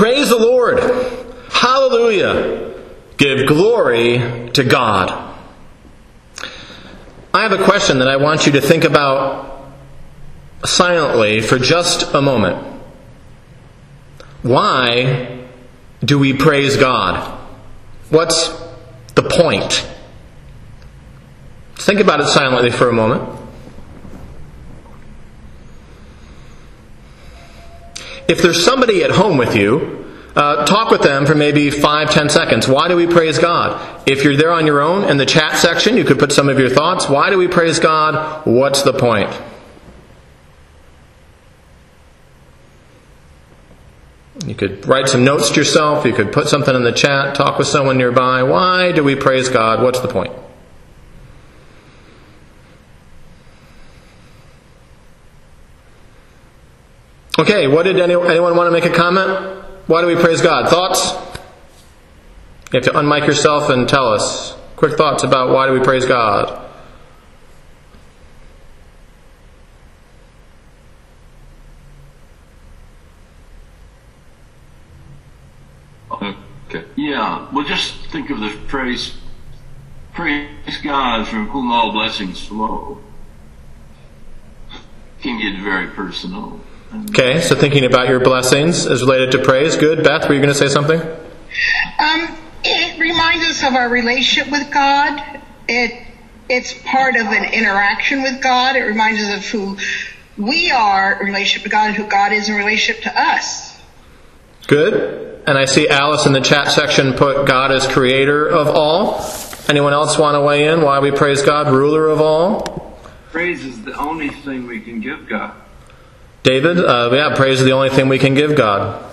Praise the Lord. Hallelujah. Give glory to God. I have a question that I want you to think about silently for just a moment. Why do we praise God? What's the point? Think about it silently for a moment. If there's somebody at home with you, uh, talk with them for maybe five, ten seconds. Why do we praise God? If you're there on your own in the chat section, you could put some of your thoughts. Why do we praise God? What's the point? You could write some notes to yourself. You could put something in the chat, talk with someone nearby. Why do we praise God? What's the point? Okay, what did anyone, anyone want to make a comment? Why do we praise God? Thoughts? You have to unmic yourself and tell us. Quick thoughts about why do we praise God? Um, okay. Yeah. Well, just think of the phrase, praise God from whom all blessings flow. Can get very personal. Okay, so thinking about your blessings is related to praise. Good. Beth, were you going to say something? Um, it reminds us of our relationship with God. It it's part of an interaction with God. It reminds us of who we are in relationship to God and who God is in relationship to us. Good. And I see Alice in the chat section put God as creator of all. Anyone else want to weigh in? Why we praise God, ruler of all? Praise is the only thing we can give God. David, uh, yeah, praise is the only thing we can give God.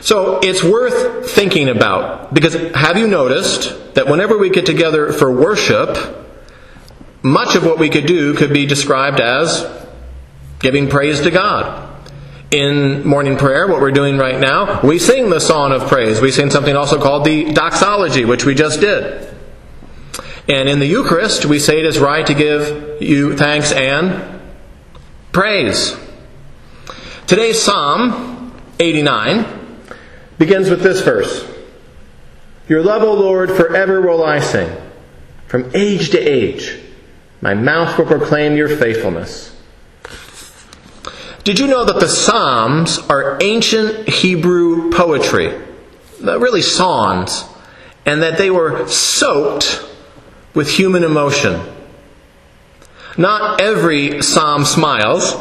So it's worth thinking about because have you noticed that whenever we get together for worship, much of what we could do could be described as giving praise to God. In morning prayer, what we're doing right now, we sing the song of praise. We sing something also called the doxology, which we just did. And in the Eucharist, we say it is right to give you thanks and praise. Today's Psalm 89 begins with this verse Your love, O Lord, forever will I sing. From age to age, my mouth will proclaim your faithfulness. Did you know that the Psalms are ancient Hebrew poetry? Really, songs. And that they were soaked with human emotion. Not every psalm smiles,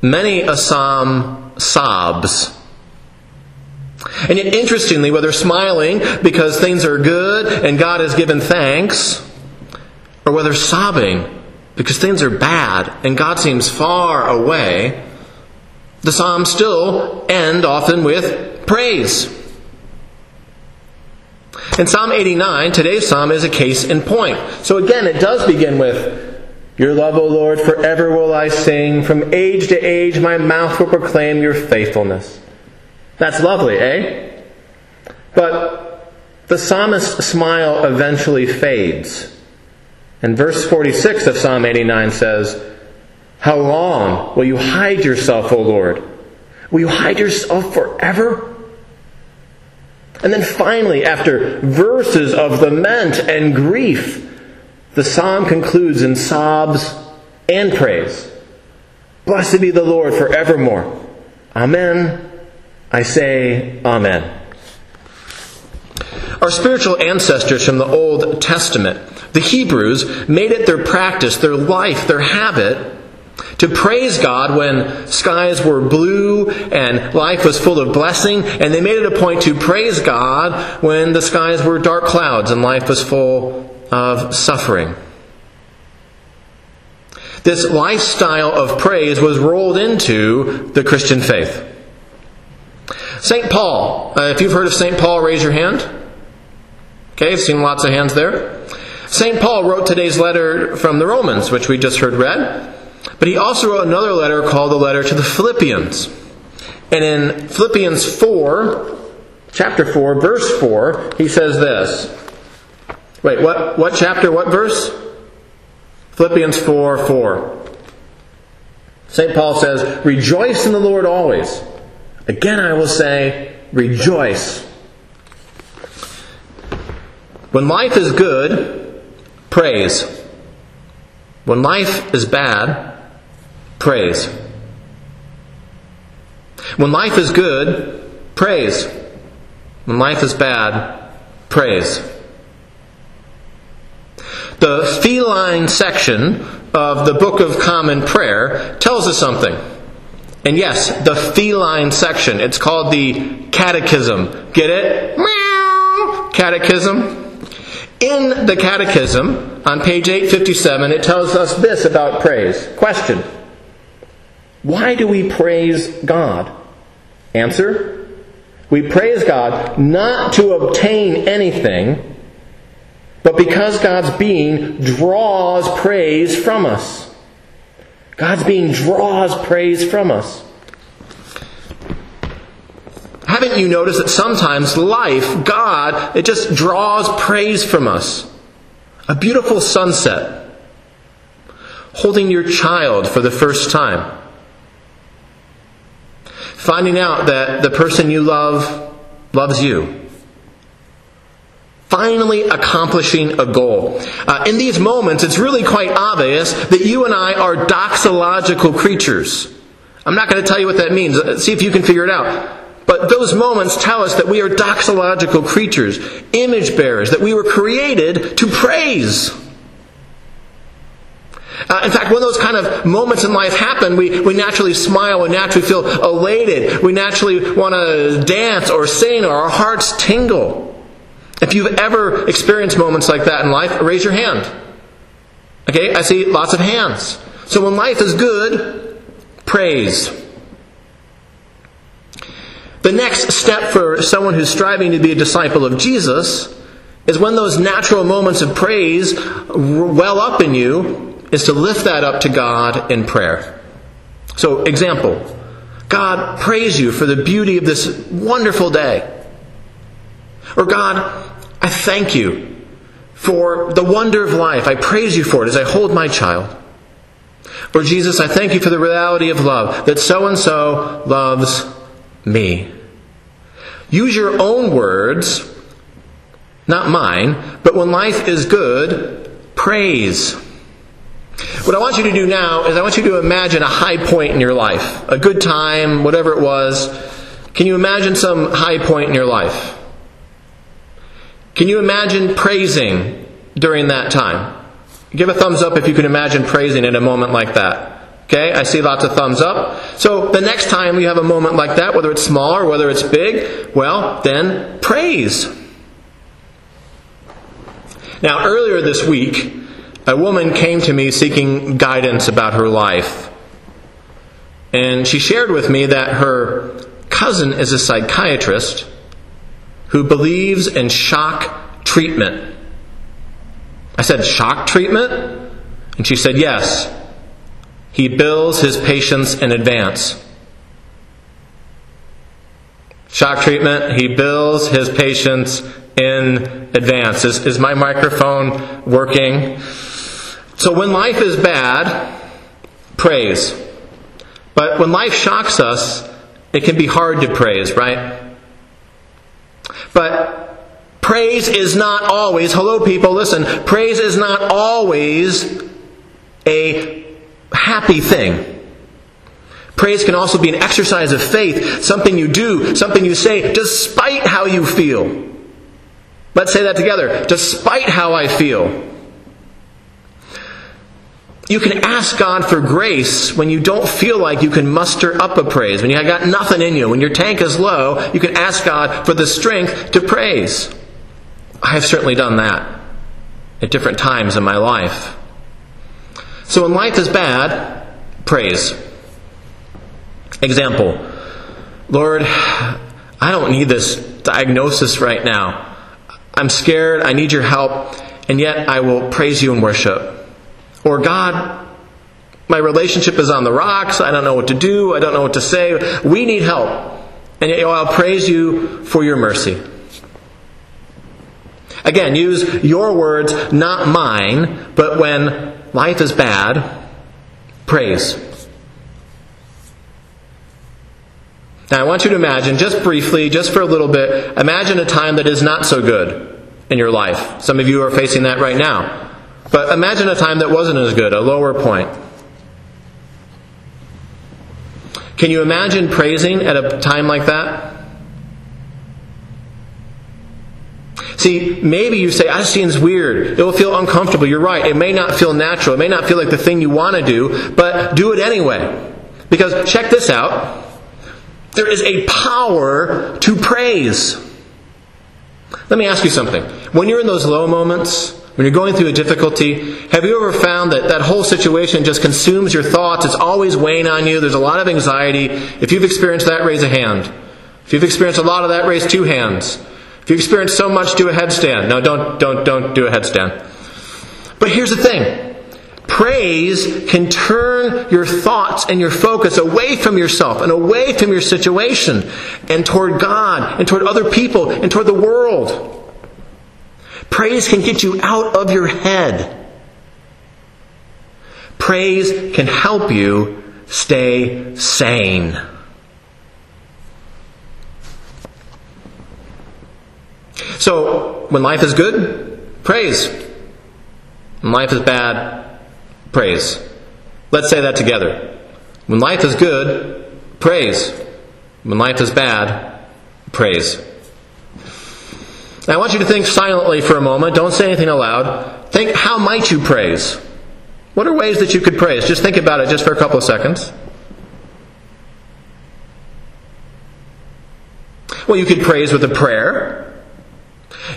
many a psalm sobs. And yet, interestingly, whether smiling because things are good and God has given thanks, or whether sobbing because things are bad and God seems far away, the Psalms still end often with praise. In Psalm 89, today's Psalm is a case in point. So again, it does begin with, Your love, O Lord, forever will I sing. From age to age, my mouth will proclaim your faithfulness. That's lovely, eh? But the psalmist's smile eventually fades. And verse 46 of Psalm 89 says, How long will you hide yourself, O Lord? Will you hide yourself forever? And then finally, after verses of lament and grief, the psalm concludes in sobs and praise. Blessed be the Lord forevermore. Amen. I say, Amen. Our spiritual ancestors from the Old Testament, the Hebrews, made it their practice, their life, their habit to praise God when skies were blue and life was full of blessing, and they made it a point to praise God when the skies were dark clouds and life was full of suffering. This lifestyle of praise was rolled into the Christian faith. St. Paul, uh, if you've heard of St. Paul, raise your hand. Okay, I've seen lots of hands there. St. Paul wrote today's letter from the Romans, which we just heard read. But he also wrote another letter called the letter to the Philippians. And in Philippians 4, chapter 4, verse 4, he says this. Wait, what, what chapter, what verse? Philippians 4 4. St. Paul says, Rejoice in the Lord always. Again, I will say, Rejoice. When life is good, praise. When life is bad, praise. When life is good, praise. When life is bad, praise. The feline section of the Book of Common Prayer tells us something. And yes, the feline section. It's called the Catechism. Get it? Meow. Catechism. In the Catechism, on page 857, it tells us this about praise. Question Why do we praise God? Answer We praise God not to obtain anything, but because God's being draws praise from us. God's being draws praise from us. Haven't you noticed that sometimes life, God, it just draws praise from us? A beautiful sunset. Holding your child for the first time. Finding out that the person you love loves you. Finally accomplishing a goal. Uh, in these moments, it's really quite obvious that you and I are doxological creatures. I'm not going to tell you what that means. See if you can figure it out. But those moments tell us that we are doxological creatures, image bearers, that we were created to praise. Uh, in fact, when those kind of moments in life happen, we, we naturally smile, we naturally feel elated, we naturally want to dance or sing, or our hearts tingle. If you've ever experienced moments like that in life, raise your hand. Okay, I see lots of hands. So when life is good, praise. The next step for someone who's striving to be a disciple of Jesus is when those natural moments of praise well up in you, is to lift that up to God in prayer. So, example God, praise you for the beauty of this wonderful day. Or, God, I thank you for the wonder of life. I praise you for it as I hold my child. Or, Jesus, I thank you for the reality of love, that so and so loves me. Use your own words, not mine, but when life is good, praise. What I want you to do now is I want you to imagine a high point in your life, a good time, whatever it was. Can you imagine some high point in your life? Can you imagine praising during that time? Give a thumbs up if you can imagine praising in a moment like that. Okay, I see lots of thumbs up. So the next time you have a moment like that, whether it's small or whether it's big, well, then praise. Now, earlier this week, a woman came to me seeking guidance about her life. And she shared with me that her cousin is a psychiatrist who believes in shock treatment. I said, Shock treatment? And she said, Yes. He bills his patients in advance. Shock treatment, he bills his patients in advance. Is, is my microphone working? So when life is bad, praise. But when life shocks us, it can be hard to praise, right? But praise is not always, hello people, listen, praise is not always a happy thing. Praise can also be an exercise of faith, something you do, something you say, despite how you feel. Let's say that together. Despite how I feel. You can ask God for grace when you don't feel like you can muster up a praise. When you have got nothing in you, when your tank is low, you can ask God for the strength to praise. I have certainly done that at different times in my life. So when life is bad, praise. Example Lord, I don't need this diagnosis right now. I'm scared, I need your help, and yet I will praise you and worship. Or, God, my relationship is on the rocks, I don't know what to do, I don't know what to say, we need help. And yet I'll praise you for your mercy. Again, use your words, not mine, but when life is bad, praise. Now, I want you to imagine, just briefly, just for a little bit, imagine a time that is not so good in your life. Some of you are facing that right now. But imagine a time that wasn't as good, a lower point. Can you imagine praising at a time like that? See, maybe you say, that seems weird. It will feel uncomfortable. You're right. It may not feel natural. It may not feel like the thing you want to do, but do it anyway. Because check this out. There is a power to praise. Let me ask you something. When you're in those low moments, when you're going through a difficulty, have you ever found that that whole situation just consumes your thoughts? It's always weighing on you. There's a lot of anxiety. If you've experienced that, raise a hand. If you've experienced a lot of that, raise two hands. If you experience so much, do a headstand. No, don't, don't, don't do a headstand. But here's the thing. Praise can turn your thoughts and your focus away from yourself and away from your situation and toward God and toward other people and toward the world. Praise can get you out of your head. Praise can help you stay sane. So, when life is good, praise. When life is bad, praise. Let's say that together. When life is good, praise. When life is bad, praise. Now, I want you to think silently for a moment. Don't say anything aloud. Think, how might you praise? What are ways that you could praise? Just think about it just for a couple of seconds. Well, you could praise with a prayer.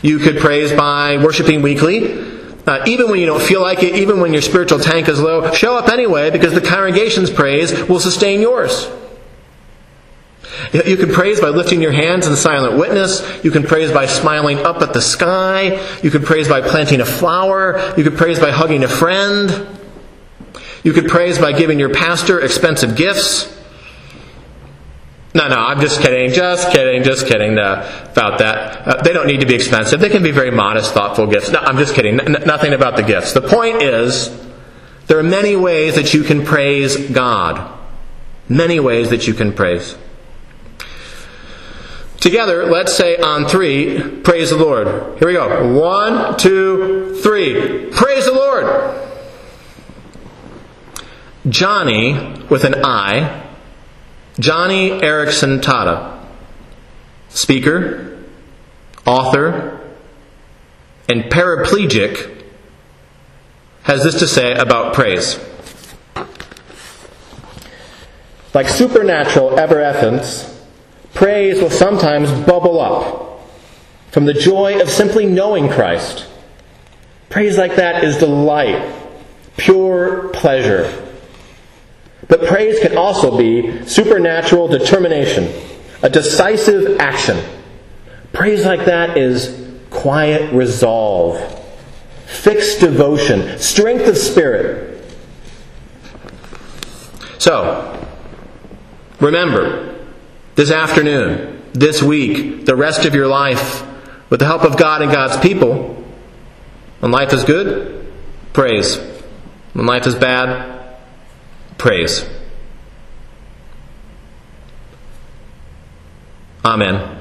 You could praise by worshiping weekly. Uh, even when you don't feel like it, even when your spiritual tank is low, show up anyway because the congregation's praise will sustain yours. You can praise by lifting your hands in silent witness. You can praise by smiling up at the sky. You can praise by planting a flower. You can praise by hugging a friend. You could praise by giving your pastor expensive gifts. No, no, I'm just kidding, just kidding, just kidding uh, about that. Uh, they don't need to be expensive. They can be very modest, thoughtful gifts. No, I'm just kidding. N- nothing about the gifts. The point is, there are many ways that you can praise God. Many ways that you can praise. Together, let's say on three, praise the Lord. Here we go. One, two, three. Praise the Lord. Joni, with an I, Joni Eareckson Tada, speaker, author, and paraplegic, has this to say about praise. Like supernatural effervescence, praise will sometimes bubble up from the joy of simply knowing Christ. Praise like that is delight, pure pleasure. But praise can also be supernatural determination, a decisive action. Praise like that is quiet resolve, fixed devotion, strength of spirit. So, remember, this afternoon, this week, the rest of your life, with the help of God and God's people, when life is good, praise. When life is bad, praise. Amen.